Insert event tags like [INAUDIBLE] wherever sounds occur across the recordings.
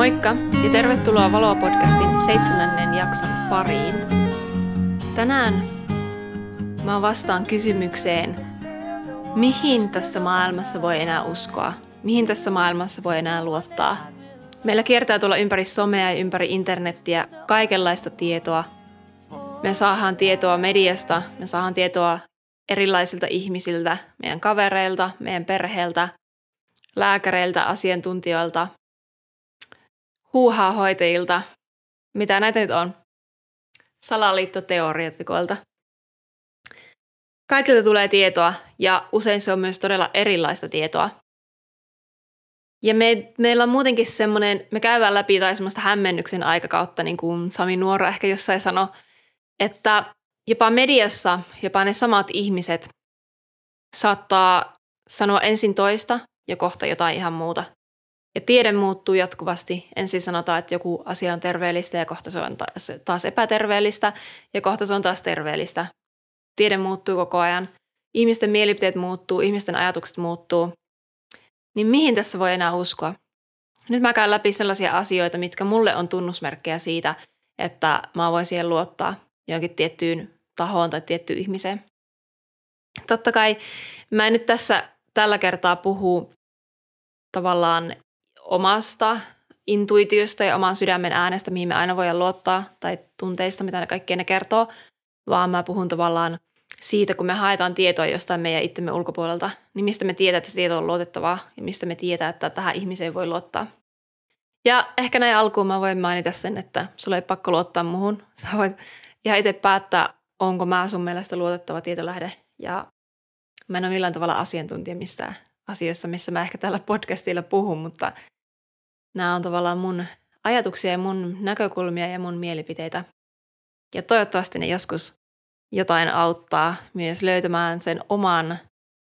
Moikka ja tervetuloa Valoa-podcastin seitsemännen jakson pariin. Tänään mä vastaan kysymykseen, mihin tässä maailmassa voi enää uskoa? Mihin tässä maailmassa voi enää luottaa? Meillä kiertää tuolla ympäri somea ja ympäri internettiä kaikenlaista tietoa. Me saadaan tietoa mediasta, me saadaan tietoa erilaisilta ihmisiltä, meidän kavereilta, meidän perheeltä, lääkäreiltä, asiantuntijoilta, huuhaa-hoitajilta, mitä näitä nyt on, salaliittoteoriatikoilta. Kaikilta tulee tietoa ja usein se on myös todella erilaista tietoa. Ja me, meillä on muutenkin semmoinen, me käydään läpi tai semmoista hämmennyksen aikakautta, niin kuin Sami Nuora ehkä jossain sanoi, että jopa mediassa, jopa ne samat ihmiset saattaa sanoa ensin toista ja kohta jotain ihan muuta. Ja tiede muuttuu jatkuvasti. Ensin sanotaan, että joku asia on terveellistä ja kohta se on taas epäterveellistä ja kohta se on taas terveellistä. Tiede muuttuu koko ajan. Ihmisten mielipiteet muuttuu, ihmisten ajatukset muuttuu. Niin mihin tässä voi enää uskoa? Nyt mä käyn läpi sellaisia asioita, mitkä mulle on tunnusmerkkejä siitä, että mä voin siihen luottaa johonkin tiettyyn tahoon tai tiettyyn ihmiseen. Totta kai mä en nyt tässä tällä kertaa puhu tavallaan omasta intuitiosta ja oman sydämen äänestä, mihin me aina voidaan luottaa, tai tunteista, mitä ne kaikkea ne kertoo, vaan mä puhun tavallaan siitä, kun me haetaan tietoa jostain meidän itsemme ulkopuolelta, niin mistä me tietää, että se tieto on luotettavaa ja mistä me tietää, että tähän ihmiseen voi luottaa. Ja ehkä näin alkuun mä voin mainita sen, että sulla ei pakko luottaa muhun. [LAUGHS] Sä voit ihan itse päättää, onko mä sun mielestä luotettava tietolähde. Ja mä en ole millään tavalla asiantuntija missään asioissa, missä mä ehkä tällä podcastilla puhun, mutta nämä on tavallaan mun ajatuksia ja mun näkökulmia ja mun mielipiteitä. Ja toivottavasti ne joskus jotain auttaa myös löytämään sen oman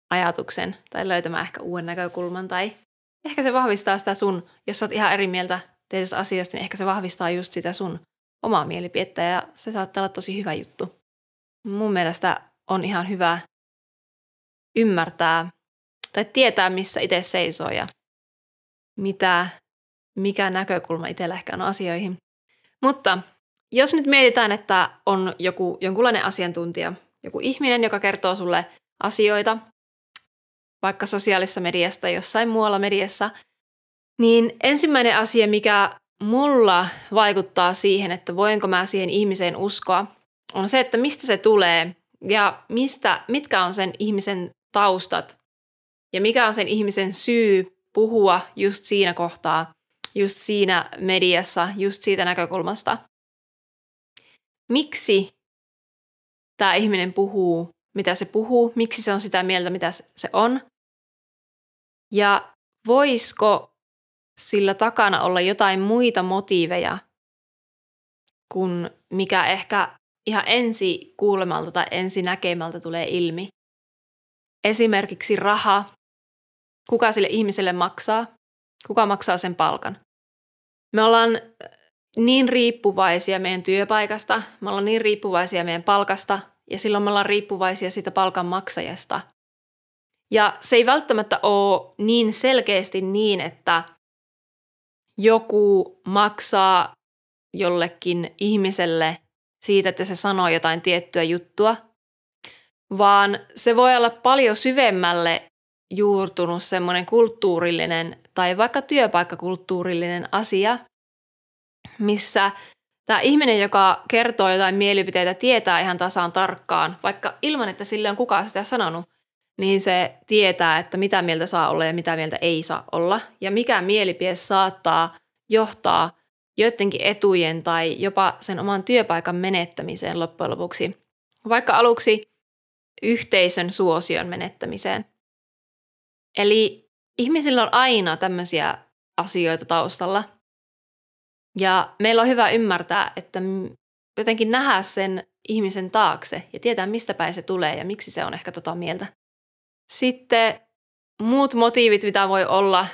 ajatuksen tai löytämään ehkä uuden näkökulman tai ehkä se vahvistaa sitä sun, jos sä oot ihan eri mieltä tietystä asiasta, niin ehkä se vahvistaa just sitä sun omaa mielipidettä ja se saattaa olla tosi hyvä juttu. Mun mielestä on ihan hyvä ymmärtää tai tietää, missä itse seisoo ja mitä, mikä näkökulma itsellä ehkä on asioihin. Mutta jos nyt mietitään, että on joku jonkunlainen asiantuntija, joku ihminen, joka kertoo sulle asioita, vaikka sosiaalisessa mediassa tai jossain muualla mediassa, niin ensimmäinen asia, mikä mulla vaikuttaa siihen, että voinko mä siihen ihmiseen uskoa, on se, että mistä se tulee ja mistä, mitkä on sen ihmisen taustat ja mikä on sen ihmisen syy puhua just siinä kohtaa, just siinä mediassa, just siitä näkökulmasta. Miksi tämä ihminen puhuu, mitä se puhuu, miksi se on sitä mieltä, mitä se on. Ja voisiko sillä takana olla jotain muita motiiveja kuin mikä ehkä ihan ensi kuulemalta tai ensi näkemältä tulee ilmi. Esimerkiksi raha, kuka sille ihmiselle maksaa, kuka maksaa sen palkan. Me ollaan niin riippuvaisia meidän työpaikasta, me ollaan niin riippuvaisia meidän palkasta ja silloin me ollaan riippuvaisia siitä palkan maksajasta. Ja se ei välttämättä ole niin selkeästi niin, että joku maksaa jollekin ihmiselle siitä, että se sanoo jotain tiettyä juttua, vaan se voi olla paljon syvemmälle juurtunut semmoinen kulttuurillinen tai vaikka työpaikkakulttuurillinen asia, missä tämä ihminen, joka kertoo jotain mielipiteitä, tietää ihan tasaan tarkkaan, vaikka ilman, että sille on kukaan sitä sanonut, niin se tietää, että mitä mieltä saa olla ja mitä mieltä ei saa olla. Ja mikä mielipide saattaa johtaa joidenkin etujen tai jopa sen oman työpaikan menettämiseen loppujen lopuksi. Vaikka aluksi yhteisön suosion menettämiseen. Eli ihmisillä on aina tämmöisiä asioita taustalla. Ja meillä on hyvä ymmärtää, että jotenkin nähdä sen ihmisen taakse ja tietää, mistä päin se tulee ja miksi se on ehkä tota mieltä. Sitten muut motiivit, mitä voi olla,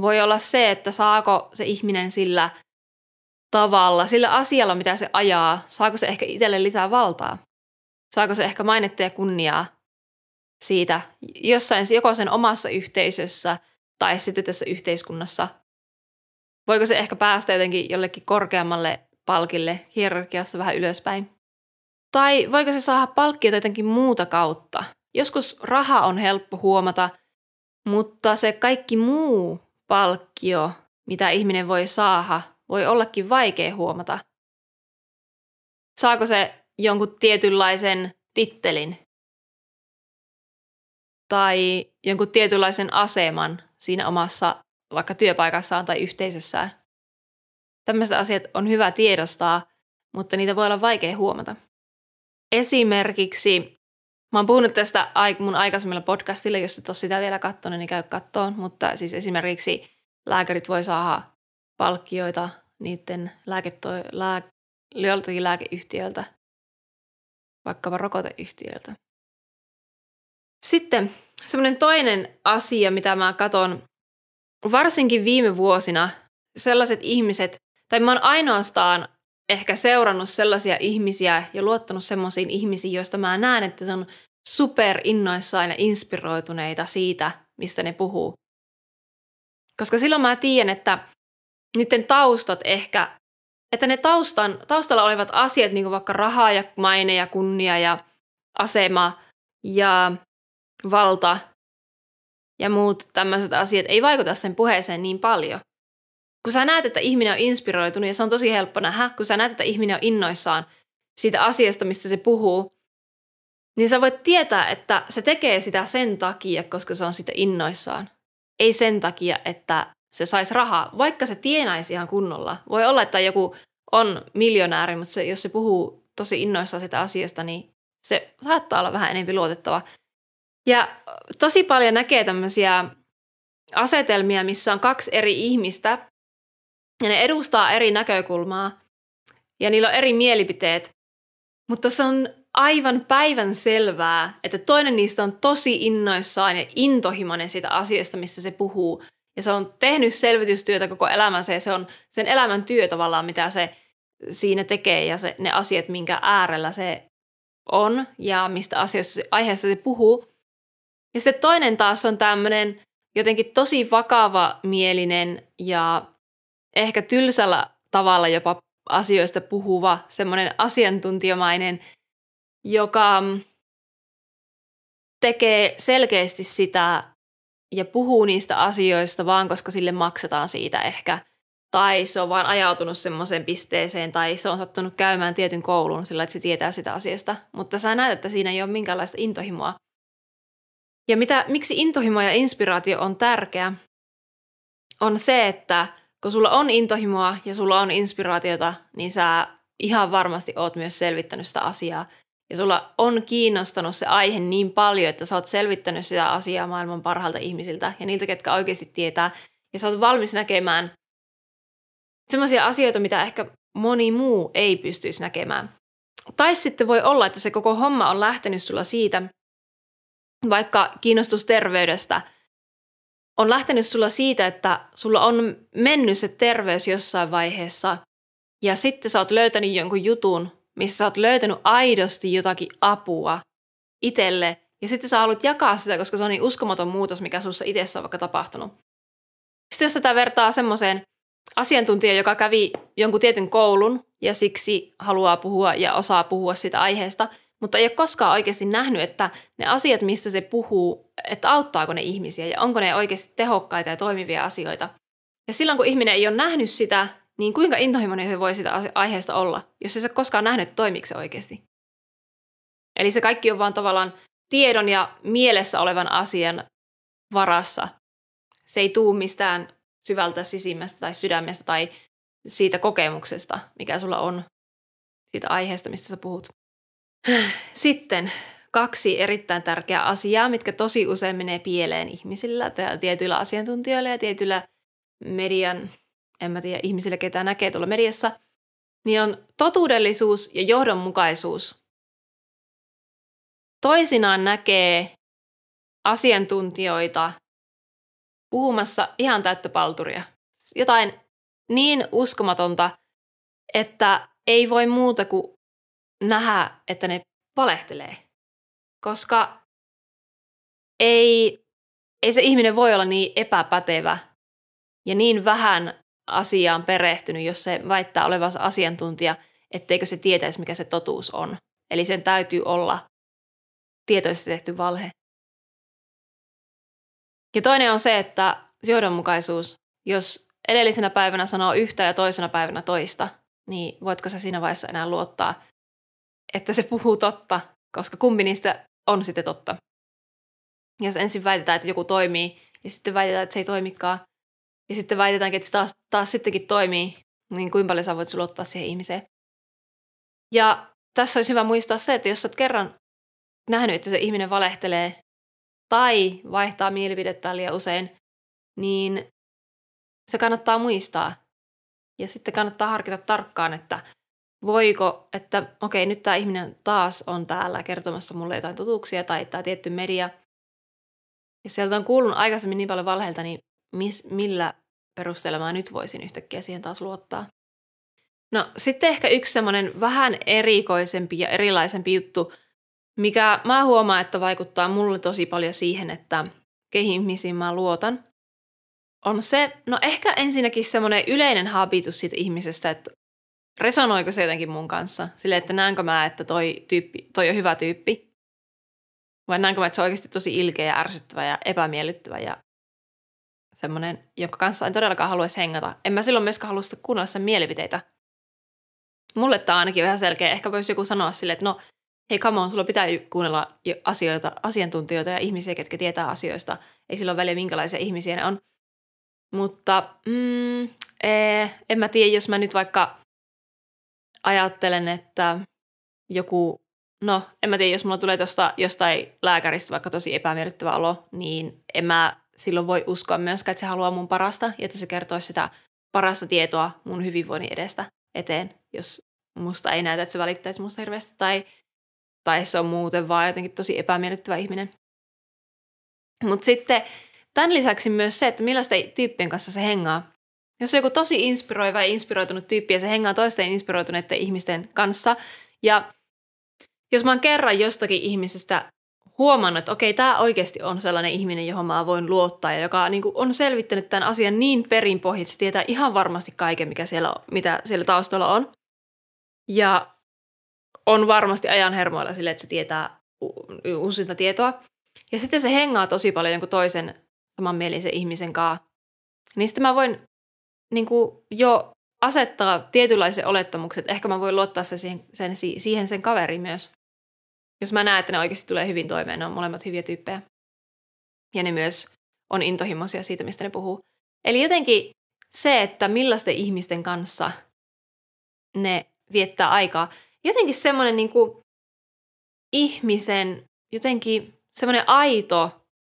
voi olla se, että saako se ihminen sillä tavalla, sillä asialla, mitä se ajaa, saako se ehkä itselle lisää valtaa? Saako se ehkä mainetta ja kunniaa siitä jossain, joko sen omassa yhteisössä tai sitten tässä yhteiskunnassa. Voiko se ehkä päästä jotenkin jollekin korkeammalle palkille hierarkiassa vähän ylöspäin? Tai voiko se saada palkkiota jotenkin muuta kautta? Joskus raha on helppo huomata, mutta se kaikki muu palkkio, mitä ihminen voi saada, voi ollakin vaikea huomata. Saako se jonkun tietynlaisen tittelin tai jonkun tietynlaisen aseman siinä omassa vaikka työpaikassaan tai yhteisössään. Tämmöiset asiat on hyvä tiedostaa, mutta niitä voi olla vaikea huomata. Esimerkiksi, mä oon puhunut tästä mun aikaisemmilla podcastilla, jos et ole sitä vielä katsonut, niin käy kattoon, mutta siis esimerkiksi lääkärit voi saada palkkioita niiden lääketo- lää- lääkeyhtiöltä, vaikkapa rokoteyhtiöltä. Sitten semmoinen toinen asia, mitä mä katson varsinkin viime vuosina, sellaiset ihmiset, tai mä oon ainoastaan ehkä seurannut sellaisia ihmisiä ja luottanut semmoisiin ihmisiin, joista mä näen, että se on super innoissaan ja inspiroituneita siitä, mistä ne puhuu. Koska silloin mä tiedän, että niiden taustat ehkä, että ne taustan, taustalla olevat asiat, niin kuin vaikka raha ja maine ja kunnia ja asema ja valta ja muut tämmöiset asiat ei vaikuta sen puheeseen niin paljon. Kun sä näet, että ihminen on inspiroitunut ja se on tosi helppo nähdä, kun sä näet, että ihminen on innoissaan siitä asiasta, mistä se puhuu, niin sä voit tietää, että se tekee sitä sen takia, koska se on sitä innoissaan. Ei sen takia, että se saisi rahaa, vaikka se tienaisi ihan kunnolla. Voi olla, että joku on miljonääri, mutta se, jos se puhuu tosi innoissaan sitä asiasta, niin se saattaa olla vähän enemmän luotettava. Ja tosi paljon näkee tämmöisiä asetelmia, missä on kaksi eri ihmistä, ja ne edustaa eri näkökulmaa, ja niillä on eri mielipiteet, mutta se on aivan päivän selvää, että toinen niistä on tosi innoissaan ja intohimoinen siitä asiasta, mistä se puhuu. Ja se on tehnyt selvitystyötä koko elämänsä ja se on sen elämän työ tavallaan, mitä se siinä tekee ja se, ne asiat, minkä äärellä se on ja mistä asioista, aiheesta se puhuu. Ja sitten toinen taas on tämmöinen jotenkin tosi vakava mielinen ja ehkä tylsällä tavalla jopa asioista puhuva, semmoinen asiantuntijamainen, joka tekee selkeästi sitä ja puhuu niistä asioista vaan, koska sille maksetaan siitä ehkä. Tai se on vaan ajautunut semmoiseen pisteeseen, tai se on sattunut käymään tietyn koulun sillä, että se tietää sitä asiasta. Mutta sä näet, että siinä ei ole minkäänlaista intohimoa. Ja mitä, miksi intohimo ja inspiraatio on tärkeä, on se, että kun sulla on intohimoa ja sulla on inspiraatiota, niin sä ihan varmasti oot myös selvittänyt sitä asiaa. Ja sulla on kiinnostanut se aihe niin paljon, että sä oot selvittänyt sitä asiaa maailman parhailta ihmisiltä ja niiltä, ketkä oikeasti tietää. Ja sä oot valmis näkemään sellaisia asioita, mitä ehkä moni muu ei pystyisi näkemään. Tai sitten voi olla, että se koko homma on lähtenyt sulla siitä, vaikka kiinnostus terveydestä on lähtenyt sulla siitä, että sulla on mennyt se terveys jossain vaiheessa ja sitten sä oot löytänyt jonkun jutun, missä sä oot löytänyt aidosti jotakin apua itselle ja sitten sä haluat jakaa sitä, koska se on niin uskomaton muutos, mikä sussa itsessä on vaikka tapahtunut. Sitten jos sitä vertaa semmoiseen asiantuntijaan, joka kävi jonkun tietyn koulun ja siksi haluaa puhua ja osaa puhua siitä aiheesta – mutta ei ole koskaan oikeasti nähnyt, että ne asiat, mistä se puhuu, että auttaako ne ihmisiä ja onko ne oikeasti tehokkaita ja toimivia asioita. Ja silloin, kun ihminen ei ole nähnyt sitä, niin kuinka intohimoinen se voi sitä aiheesta olla, jos ei se koskaan nähnyt, että toimiiko se oikeasti. Eli se kaikki on vaan tavallaan tiedon ja mielessä olevan asian varassa. Se ei tuu mistään syvältä sisimmästä tai sydämestä tai siitä kokemuksesta, mikä sulla on siitä aiheesta, mistä sä puhut. Sitten kaksi erittäin tärkeää asiaa, mitkä tosi usein menee pieleen ihmisillä, tietyillä asiantuntijoilla ja tietyillä median, en mä tiedä, ihmisillä, ketä näkee tuolla mediassa, niin on totuudellisuus ja johdonmukaisuus. Toisinaan näkee asiantuntijoita puhumassa ihan täyttä palturia. Jotain niin uskomatonta, että ei voi muuta kuin nähdä, että ne valehtelee. Koska ei, ei se ihminen voi olla niin epäpätevä ja niin vähän asiaan perehtynyt, jos se väittää olevansa asiantuntija, etteikö se tietäisi, mikä se totuus on. Eli sen täytyy olla tietoisesti tehty valhe. Ja toinen on se, että johdonmukaisuus, jos edellisenä päivänä sanoo yhtä ja toisena päivänä toista, niin voitko sä siinä vaiheessa enää luottaa, että se puhuu totta, koska kumpi niistä on sitten totta. Jos ensin väitetään, että joku toimii, ja sitten väitetään, että se ei toimikaan, ja sitten väitetäänkin, että se taas, taas sittenkin toimii, niin kuinka paljon sä voit luottaa siihen ihmiseen. Ja tässä olisi hyvä muistaa se, että jos olet kerran nähnyt, että se ihminen valehtelee tai vaihtaa mielipidettä liian usein, niin se kannattaa muistaa. Ja sitten kannattaa harkita tarkkaan, että voiko, että okei, nyt tämä ihminen taas on täällä kertomassa mulle jotain totuuksia tai tämä tietty media. Ja sieltä on kuulunut aikaisemmin niin paljon valheilta, niin mis, millä perusteella mä nyt voisin yhtäkkiä siihen taas luottaa. No sitten ehkä yksi semmoinen vähän erikoisempi ja erilaisempi juttu, mikä mä huomaan, että vaikuttaa mulle tosi paljon siihen, että keihin ihmisiin mä luotan, on se, no ehkä ensinnäkin semmoinen yleinen habitus siitä ihmisestä, että resonoiko se jotenkin mun kanssa? Sille, että näenkö mä, että toi, tyyppi, toi on hyvä tyyppi? Vai näenkö mä, että se on oikeasti tosi ilkeä ja ärsyttävä ja epämiellyttävä ja semmoinen, jonka kanssa en todellakaan haluaisi hengata. En mä silloin myöskään halua kuunnella sen mielipiteitä. Mulle tämä on ainakin vähän selkeä. Ehkä voisi joku sanoa sille, että no hei come on, sulla pitää kuunnella asioita, asiantuntijoita ja ihmisiä, ketkä tietää asioista. Ei sillä ole väliä, minkälaisia ihmisiä ne on. Mutta mm, ee, en mä tiedä, jos mä nyt vaikka ajattelen, että joku, no en mä tiedä, jos mulla tulee tosta jostain lääkäristä vaikka tosi epämiellyttävä olo, niin en mä silloin voi uskoa myöskään, että se haluaa mun parasta ja että se kertoisi sitä parasta tietoa mun hyvinvoinnin edestä eteen, jos musta ei näytä, että se välittäisi musta hirveästi tai, tai se on muuten vaan jotenkin tosi epämiellyttävä ihminen. Mutta sitten tämän lisäksi myös se, että millaista tyyppien kanssa se hengaa. Jos on joku tosi inspiroiva ja inspiroitunut tyyppi ja se hengaa toisten inspiroituneiden ihmisten kanssa ja jos mä oon kerran jostakin ihmisestä huomannut, että okei, tämä oikeasti on sellainen ihminen, johon mä voin luottaa ja joka niin on selvittänyt tämän asian niin perinpohjin, että se tietää ihan varmasti kaiken, mikä siellä, mitä siellä taustalla on. Ja on varmasti ajan hermoilla sille, että se tietää uusinta tietoa. Ja sitten se hengaa tosi paljon jonkun toisen samanmielisen ihmisen kanssa. Niin sitten mä voin niin kuin, jo asettaa tietynlaisen olettamukset. Ehkä mä voin luottaa se siihen, sen, siihen sen kaveriin myös. Jos mä näen, että ne oikeasti tulee hyvin toimeen, ne on molemmat hyviä tyyppejä. Ja ne myös on intohimoisia siitä, mistä ne puhuu. Eli jotenkin se, että millaisten ihmisten kanssa ne viettää aikaa. Jotenkin semmoinen niin kuin ihmisen, jotenkin semmoinen aito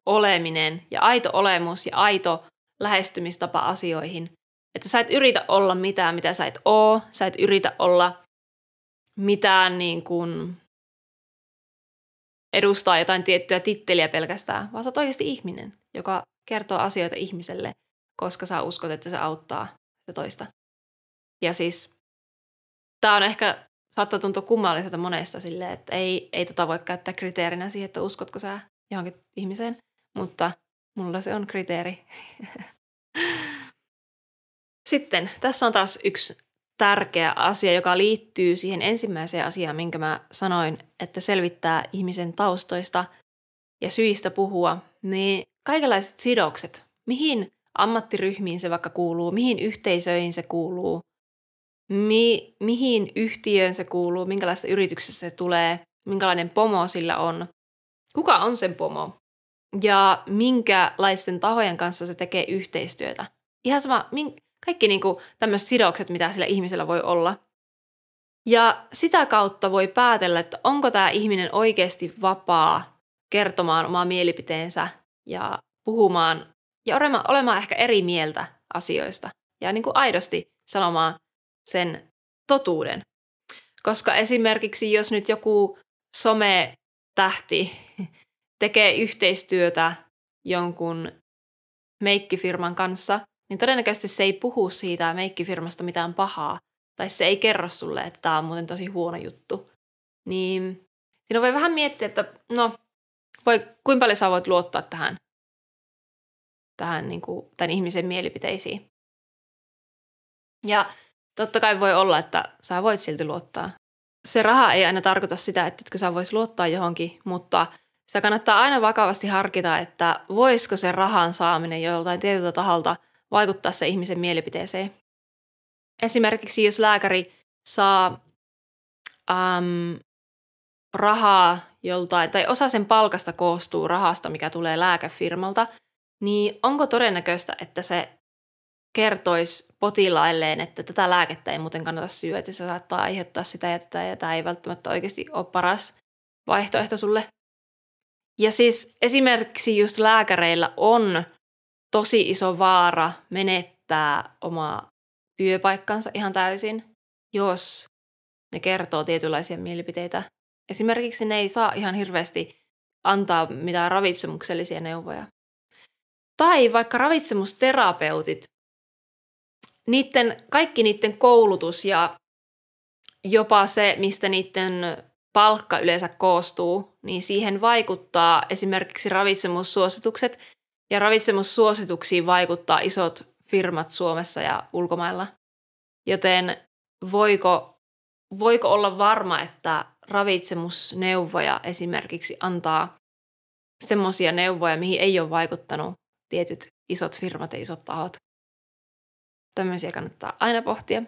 oleminen ja aito olemus ja aito lähestymistapa asioihin. Että sä et yritä olla mitään, mitä sä et oo. Sä et yritä olla mitään niin kuin edustaa jotain tiettyä titteliä pelkästään, vaan sä oot oikeasti ihminen, joka kertoo asioita ihmiselle, koska sä uskot, että se auttaa sitä toista. Ja siis tämä on ehkä, saattaa tuntua kummalliselta monesta silleen, että ei, ei tota voi käyttää kriteerinä siihen, että uskotko sä johonkin ihmiseen, mutta mulla se on kriteeri. [LAUGHS] Sitten tässä on taas yksi tärkeä asia, joka liittyy siihen ensimmäiseen asiaan, minkä mä sanoin, että selvittää ihmisen taustoista ja syistä puhua, niin kaikenlaiset sidokset, mihin ammattiryhmiin se vaikka kuuluu, mihin yhteisöihin se kuuluu, mi- mihin yhtiöön se kuuluu, minkälaista yrityksessä se tulee, minkälainen pomo sillä on, kuka on sen pomo ja minkälaisten tahojen kanssa se tekee yhteistyötä. Ihan sama, kaikki niin kuin tämmöiset sidokset, mitä sillä ihmisellä voi olla. Ja sitä kautta voi päätellä, että onko tämä ihminen oikeasti vapaa kertomaan omaa mielipiteensä ja puhumaan ja olemaan, olemaan ehkä eri mieltä asioista ja niin kuin aidosti sanomaan sen totuuden. Koska esimerkiksi jos nyt joku some-tähti tekee yhteistyötä jonkun meikkifirman kanssa, niin todennäköisesti se ei puhu siitä meikkifirmasta mitään pahaa, tai se ei kerro sulle, että tämä on muuten tosi huono juttu. Niin siinä voi vähän miettiä, että no, voi, kuinka paljon sä voit luottaa tähän, tähän niin kuin, tämän ihmisen mielipiteisiin. Ja totta kai voi olla, että sä voit silti luottaa. Se raha ei aina tarkoita sitä, että sä vois luottaa johonkin, mutta sitä kannattaa aina vakavasti harkita, että voisiko se rahan saaminen joltain tietyltä taholta vaikuttaa se ihmisen mielipiteeseen. Esimerkiksi jos lääkäri saa äm, rahaa joltain, tai osa sen palkasta koostuu rahasta, mikä tulee lääkefirmalta, niin onko todennäköistä, että se kertoisi potilailleen, että tätä lääkettä ei muuten kannata syödä, että se saattaa aiheuttaa sitä ja tätä, ja tämä ei välttämättä oikeasti ole paras vaihtoehto sulle. Ja siis esimerkiksi just lääkäreillä on tosi iso vaara menettää omaa työpaikkansa ihan täysin, jos ne kertoo tietynlaisia mielipiteitä. Esimerkiksi ne ei saa ihan hirveästi antaa mitään ravitsemuksellisia neuvoja. Tai vaikka ravitsemusterapeutit, niiden, kaikki niiden koulutus ja jopa se, mistä niiden palkka yleensä koostuu, niin siihen vaikuttaa esimerkiksi ravitsemussuositukset. Ja ravitsemussuosituksiin vaikuttaa isot firmat Suomessa ja ulkomailla. Joten voiko, voiko olla varma, että ravitsemusneuvoja esimerkiksi antaa semmoisia neuvoja, mihin ei ole vaikuttanut tietyt isot firmat ja isot tahot. Tämmöisiä kannattaa aina pohtia.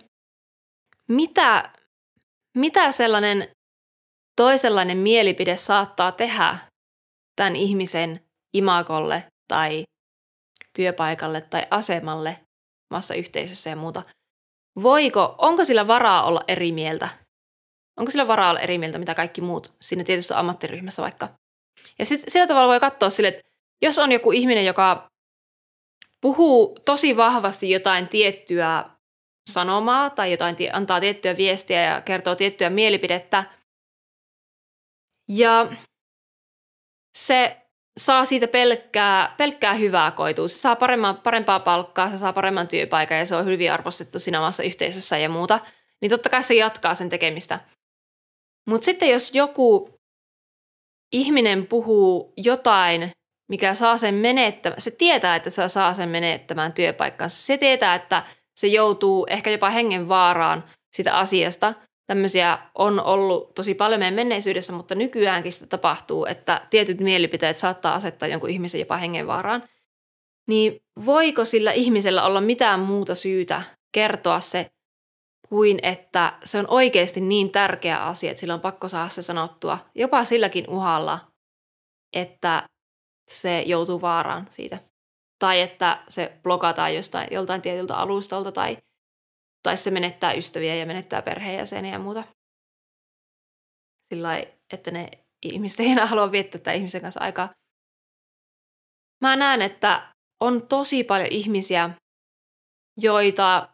Mitä, mitä sellainen toisenlainen mielipide saattaa tehdä tämän ihmisen imakolle tai työpaikalle tai asemalle maassa yhteisössä ja muuta. Voiko, onko sillä varaa olla eri mieltä? Onko sillä varaa olla eri mieltä, mitä kaikki muut siinä tietyssä ammattiryhmässä vaikka? Ja sit, sillä tavalla voi katsoa sille, että jos on joku ihminen, joka puhuu tosi vahvasti jotain tiettyä sanomaa tai jotain, antaa tiettyä viestiä ja kertoo tiettyä mielipidettä, ja se saa siitä pelkkää, pelkkää hyvää koitua. Se saa paremman, parempaa palkkaa, se saa paremman työpaikan ja se on hyvin arvostettu siinä omassa yhteisössä ja muuta. Niin totta kai se jatkaa sen tekemistä. Mutta sitten jos joku ihminen puhuu jotain, mikä saa sen menettämään, se tietää, että se saa sen menettämään työpaikkansa. Se tietää, että se joutuu ehkä jopa hengen vaaraan sitä asiasta. Tämmöisiä on ollut tosi paljon meidän menneisyydessä, mutta nykyäänkin sitä tapahtuu, että tietyt mielipiteet saattaa asettaa jonkun ihmisen jopa hengenvaaraan. Niin voiko sillä ihmisellä olla mitään muuta syytä kertoa se kuin että se on oikeasti niin tärkeä asia, että sillä on pakko saada se sanottua, jopa silläkin uhalla, että se joutuu vaaraan siitä. Tai että se blokataan jostain, joltain tietyltä alustalta tai, tai se menettää ystäviä ja menettää perheenjäseniä ja muuta. Sillä että ne ihmiset ei enää halua viettää tätä ihmisen kanssa aikaa. Mä näen, että on tosi paljon ihmisiä, joita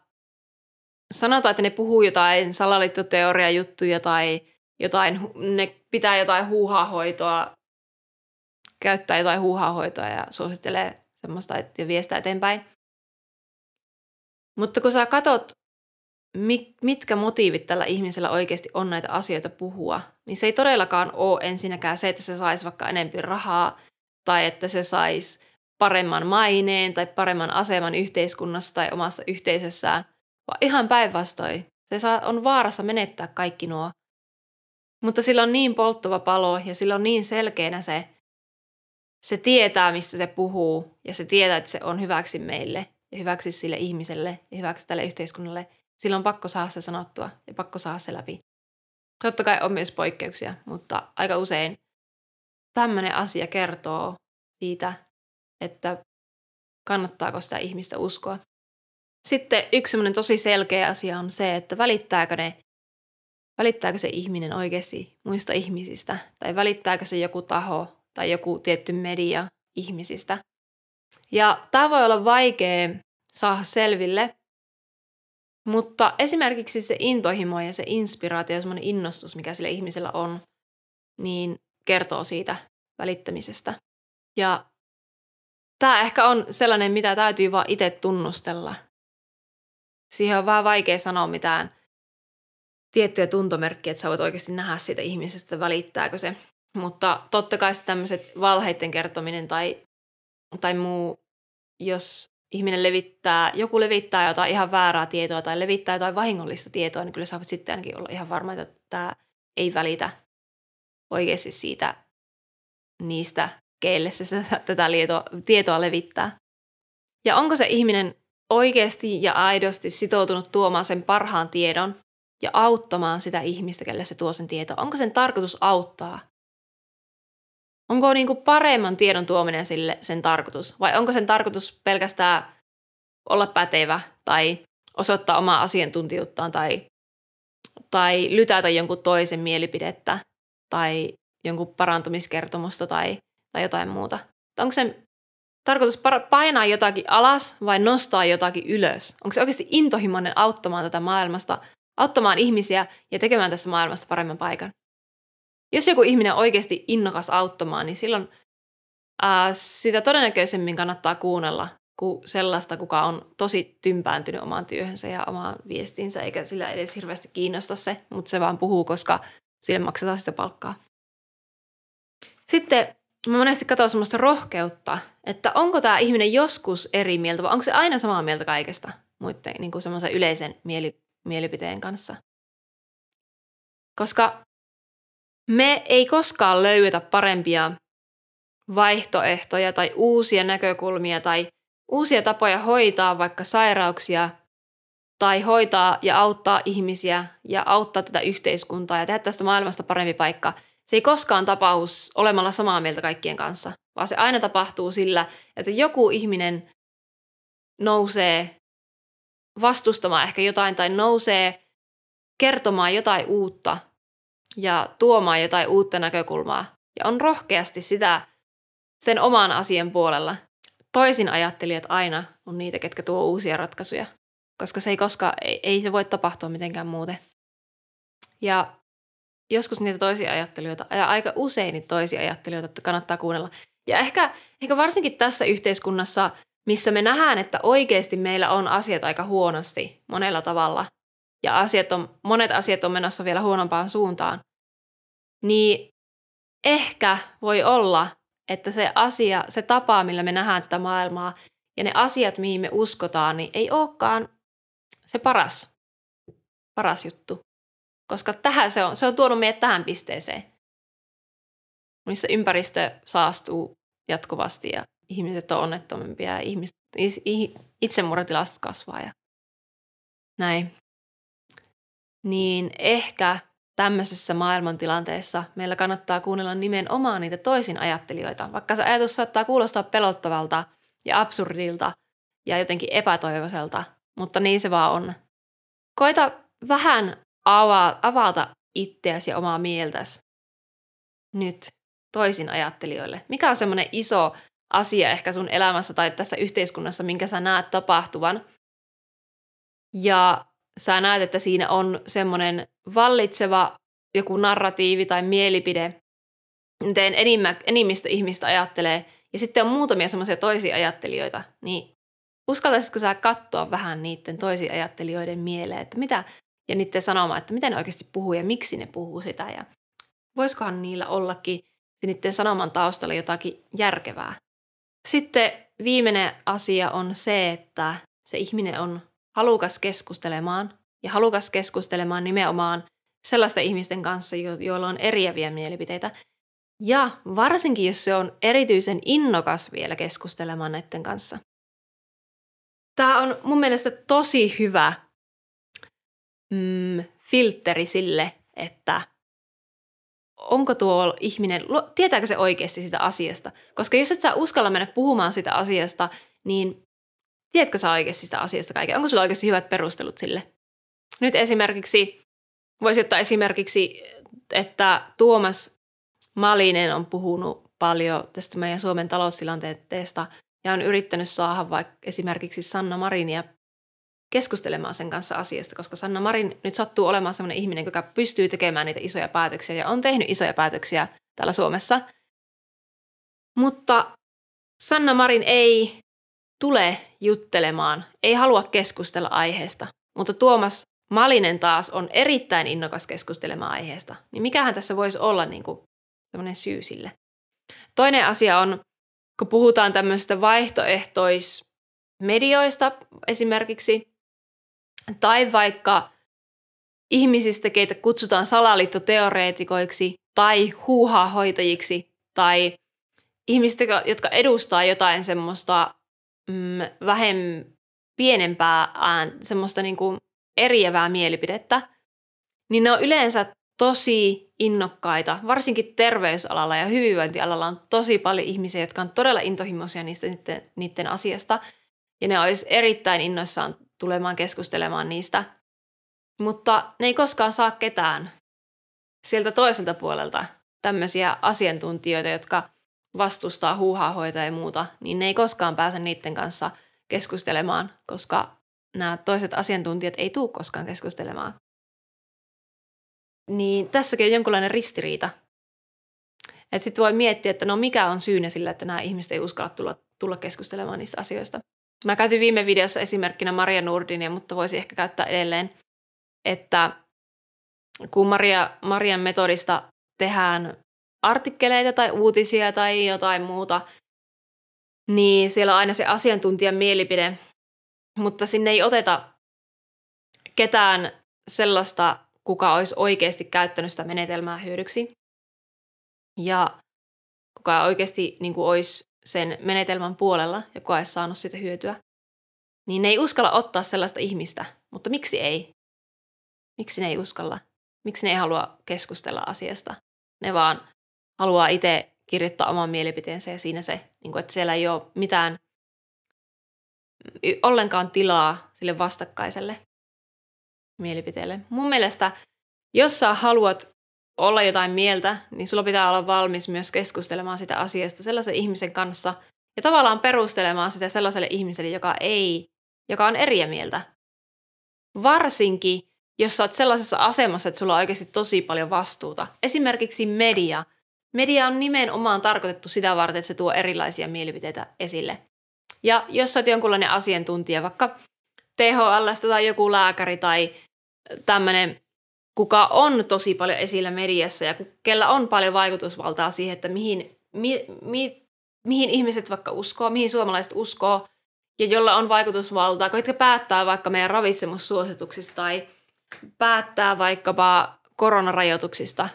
sanotaan, että ne puhuu jotain salaliittoteoria juttuja tai jotain, ne pitää jotain huuhahoitoa, käyttää jotain huuhahoitoa ja suosittelee semmoista ja viestää eteenpäin. Mutta kun sä katot, mitkä motiivit tällä ihmisellä oikeasti on näitä asioita puhua, niin se ei todellakaan ole ensinnäkään se, että se saisi vaikka enempi rahaa tai että se saisi paremman maineen tai paremman aseman yhteiskunnassa tai omassa yhteisössään – vaan ihan päinvastoin. Se on vaarassa menettää kaikki nuo. Mutta sillä on niin polttava palo ja sillä on niin selkeänä se, se tietää, mistä se puhuu ja se tietää, että se on hyväksi meille ja hyväksi sille ihmiselle ja hyväksi tälle yhteiskunnalle. Sillä on pakko saada se sanottua ja pakko saada se läpi. Totta kai on myös poikkeuksia, mutta aika usein tämmöinen asia kertoo siitä, että kannattaako sitä ihmistä uskoa. Sitten yksi tosi selkeä asia on se, että välittääkö ne välittääkö se ihminen oikeasti muista ihmisistä, tai välittääkö se joku taho tai joku tietty media ihmisistä. Ja tämä voi olla vaikea saada selville, mutta esimerkiksi se intohimo ja se inspiraatio semmoinen innostus, mikä sille ihmisellä on, niin kertoo siitä välittämisestä. Ja tämä ehkä on sellainen, mitä täytyy vaan itse tunnustella – siihen on vähän vaikea sanoa mitään tiettyjä tuntomerkkiä, että sä voit oikeasti nähdä siitä ihmisestä, välittääkö se. Mutta totta kai tämmöiset valheiden kertominen tai, tai muu, jos ihminen levittää, joku levittää jotain ihan väärää tietoa tai levittää jotain vahingollista tietoa, niin kyllä sä voit sitten ainakin olla ihan varma, että tämä ei välitä oikeasti siitä niistä, keille se [LAUGHS] tätä tietoa levittää. Ja onko se ihminen oikeasti ja aidosti sitoutunut tuomaan sen parhaan tiedon ja auttamaan sitä ihmistä, kelle se tuo sen tietoa? Onko sen tarkoitus auttaa? Onko niin kuin paremman tiedon tuominen sille sen tarkoitus? Vai onko sen tarkoitus pelkästään olla pätevä tai osoittaa omaa asiantuntijuuttaan tai, tai lytätä jonkun toisen mielipidettä tai jonkun parantumiskertomusta tai, tai jotain muuta? Onko sen tarkoitus painaa jotakin alas vai nostaa jotakin ylös? Onko se oikeasti intohimoinen auttamaan tätä maailmasta, auttamaan ihmisiä ja tekemään tässä maailmasta paremman paikan? Jos joku ihminen on oikeasti innokas auttamaan, niin silloin ää, sitä todennäköisemmin kannattaa kuunnella kuin sellaista, kuka on tosi tympääntynyt omaan työhönsä ja omaan viestinsä, eikä sillä edes hirveästi kiinnosta se, mutta se vaan puhuu, koska sille maksetaan sitä palkkaa. Sitten mä monesti katson semmoista rohkeutta, että onko tämä ihminen joskus eri mieltä vai onko se aina samaa mieltä kaikesta muiden niin kuin semmoisen yleisen mieli, mielipiteen kanssa. Koska me ei koskaan löydetä parempia vaihtoehtoja tai uusia näkökulmia tai uusia tapoja hoitaa vaikka sairauksia tai hoitaa ja auttaa ihmisiä ja auttaa tätä yhteiskuntaa ja tehdä tästä maailmasta parempi paikka. Se ei koskaan tapahdu olemalla samaa mieltä kaikkien kanssa, vaan se aina tapahtuu sillä, että joku ihminen nousee vastustamaan ehkä jotain tai nousee kertomaan jotain uutta ja tuomaan jotain uutta näkökulmaa. Ja on rohkeasti sitä sen oman asian puolella. Toisin ajattelijat aina on niitä, ketkä tuo uusia ratkaisuja, koska se ei koskaan, ei, ei se voi tapahtua mitenkään muuten. Ja joskus niitä toisia ajattelijoita, ja aika usein niitä toisia ajattelijoita kannattaa kuunnella. Ja ehkä, ehkä varsinkin tässä yhteiskunnassa, missä me nähdään, että oikeasti meillä on asiat aika huonosti monella tavalla, ja asiat on, monet asiat on menossa vielä huonompaan suuntaan, niin ehkä voi olla, että se asia, se tapa, millä me nähdään tätä maailmaa ja ne asiat, mihin me uskotaan, niin ei olekaan se paras, paras juttu. Koska tähän se on, se on tuonut meidät tähän pisteeseen, missä ympäristö saastuu jatkuvasti ja ihmiset on onnettomimpia ja ihmiset, itsemurratilastot kasvaa ja näin. Niin ehkä tämmöisessä maailmantilanteessa meillä kannattaa kuunnella nimenomaan niitä toisin ajattelijoita, vaikka se ajatus saattaa kuulostaa pelottavalta ja absurdilta ja jotenkin epätoivoiselta, mutta niin se vaan on. Koita vähän ava- avata itseäsi ja omaa mieltäsi nyt toisin ajattelijoille. Mikä on semmoinen iso asia ehkä sun elämässä tai tässä yhteiskunnassa, minkä sä näet tapahtuvan? Ja sä näet, että siinä on semmoinen vallitseva joku narratiivi tai mielipide, miten enimmä, enimmistö ihmistä ajattelee, ja sitten on muutamia semmoisia toisia ajattelijoita, niin uskaltaisitko sä katsoa vähän niiden toisia ajattelijoiden mieleen, että mitä, ja niiden sanomaan, että mitä ne oikeasti puhuu ja miksi ne puhuu sitä, ja voisikohan niillä ollakin niiden sanoman taustalla jotakin järkevää. Sitten viimeinen asia on se, että se ihminen on halukas keskustelemaan ja halukas keskustelemaan nimenomaan sellaisten ihmisten kanssa, joilla on eriäviä mielipiteitä. Ja varsinkin, jos se on erityisen innokas vielä keskustelemaan näiden kanssa. Tämä on mun mielestä tosi hyvä mm, filtteri sille, että onko tuo ihminen, tietääkö se oikeasti sitä asiasta. Koska jos et sä uskalla mennä puhumaan sitä asiasta, niin tiedätkö sä oikeasti sitä asiasta kaiken? Onko sulla oikeasti hyvät perustelut sille? Nyt esimerkiksi, voisi ottaa esimerkiksi, että Tuomas Malinen on puhunut paljon tästä meidän Suomen taloustilanteesta ja on yrittänyt saada vaikka esimerkiksi Sanna Marinia keskustelemaan sen kanssa asiasta, koska Sanna Marin nyt sattuu olemaan sellainen ihminen, joka pystyy tekemään niitä isoja päätöksiä ja on tehnyt isoja päätöksiä täällä Suomessa. Mutta Sanna Marin ei tule juttelemaan, ei halua keskustella aiheesta, mutta Tuomas Malinen taas on erittäin innokas keskustelemaan aiheesta. Niin mikähän tässä voisi olla niin kuin sellainen syy sille? Toinen asia on, kun puhutaan tämmöistä vaihtoehtois medioista esimerkiksi, tai vaikka ihmisistä, keitä kutsutaan salaliittoteoreetikoiksi tai huuhaa-hoitajiksi, tai ihmistä, jotka edustaa jotain semmoista mm, vähem pienempää, semmoista niin kuin eriävää mielipidettä, niin ne on yleensä tosi innokkaita, varsinkin terveysalalla ja hyvinvointialalla on tosi paljon ihmisiä, jotka on todella intohimoisia niistä niiden, niiden asiasta, ja ne olisi erittäin innoissaan tulemaan keskustelemaan niistä. Mutta ne ei koskaan saa ketään sieltä toiselta puolelta tämmöisiä asiantuntijoita, jotka vastustaa huuhaahoita ja muuta, niin ne ei koskaan pääse niiden kanssa keskustelemaan, koska nämä toiset asiantuntijat ei tule koskaan keskustelemaan. Niin tässäkin on jonkunlainen ristiriita. Että sitten voi miettiä, että no mikä on syynä sillä, että nämä ihmiset ei uskalla tulla, tulla keskustelemaan niistä asioista. Mä käytin viime videossa esimerkkinä Maria Nurdinia, mutta voisi ehkä käyttää edelleen, että kun Maria, Marian metodista tehdään artikkeleita tai uutisia tai jotain muuta, niin siellä on aina se asiantuntijan mielipide, mutta sinne ei oteta ketään sellaista, kuka olisi oikeasti käyttänyt sitä menetelmää hyödyksi. Ja kuka oikeasti niin kuin olisi sen menetelmän puolella ja kuka olisi saanut sitä hyötyä. Niin ne ei uskalla ottaa sellaista ihmistä. Mutta miksi ei? Miksi ne ei uskalla? Miksi ne ei halua keskustella asiasta? Ne vaan haluaa itse kirjoittaa oman mielipiteensä ja siinä se, niin kuin, että siellä ei ole mitään ollenkaan tilaa sille vastakkaiselle mielipiteelle. Mun mielestä, jos sä haluat olla jotain mieltä, niin sulla pitää olla valmis myös keskustelemaan sitä asiasta sellaisen ihmisen kanssa ja tavallaan perustelemaan sitä sellaiselle ihmiselle, joka ei, joka on eri mieltä. Varsinkin, jos sä oot sellaisessa asemassa, että sulla on oikeasti tosi paljon vastuuta. Esimerkiksi media – Media on nimenomaan tarkoitettu sitä varten, että se tuo erilaisia mielipiteitä esille. Ja jos olet jonkunlainen asiantuntija, vaikka THL tai joku lääkäri tai tämmöinen, kuka on tosi paljon esillä mediassa ja kellä on paljon vaikutusvaltaa siihen, että mihin, mi, mi, mihin ihmiset vaikka uskoo, mihin suomalaiset uskoo, ja jolla on vaikutusvaltaa, jotka päättää vaikka meidän ravitsemussuosituksista tai päättää vaikkapa koronarajoituksista,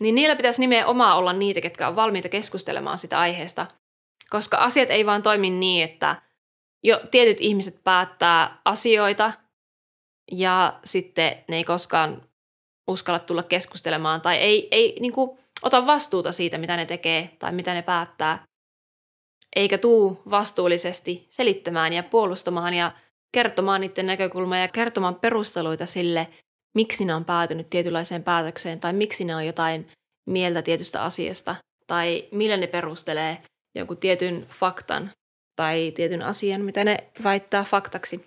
niin niillä pitäisi nimenomaan olla niitä, ketkä on valmiita keskustelemaan sitä aiheesta. Koska asiat ei vaan toimi niin, että jo tietyt ihmiset päättää asioita ja sitten ne ei koskaan uskalla tulla keskustelemaan tai ei, ei niin kuin, ota vastuuta siitä, mitä ne tekee tai mitä ne päättää, eikä tuu vastuullisesti selittämään ja puolustamaan ja kertomaan niiden näkökulmaa ja kertomaan perusteluita sille, miksi ne on päätynyt tietynlaiseen päätökseen tai miksi ne on jotain mieltä tietystä asiasta tai millä ne perustelee jonkun tietyn faktan tai tietyn asian, mitä ne väittää faktaksi.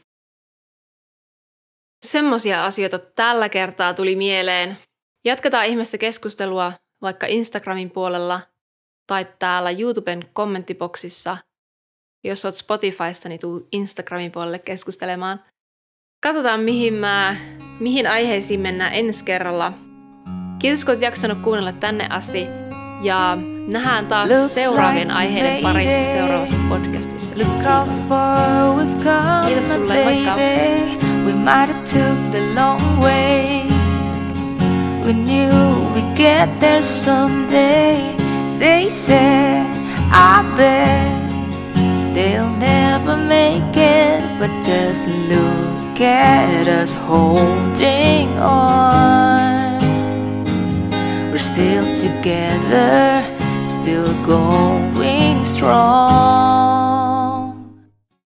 Semmoisia asioita tällä kertaa tuli mieleen. Jatketaan ihmistä keskustelua vaikka Instagramin puolella tai täällä YouTuben kommenttiboksissa. Jos oot Spotifysta, niin tuu Instagramin puolelle keskustelemaan. Katsotaan, mihin mä mihin aiheisiin mennään ensi kerralla. Kiitos, kun olet jaksanut kuunnella tänne asti ja nähdään taas seuraavien aiheiden parissa seuraavassa podcastissa. Kiitos sulle, moikka! We might have took the long way We knew we'd get there someday They said, I bet They'll never make it But just look at us holding on. We're still together, still going strong.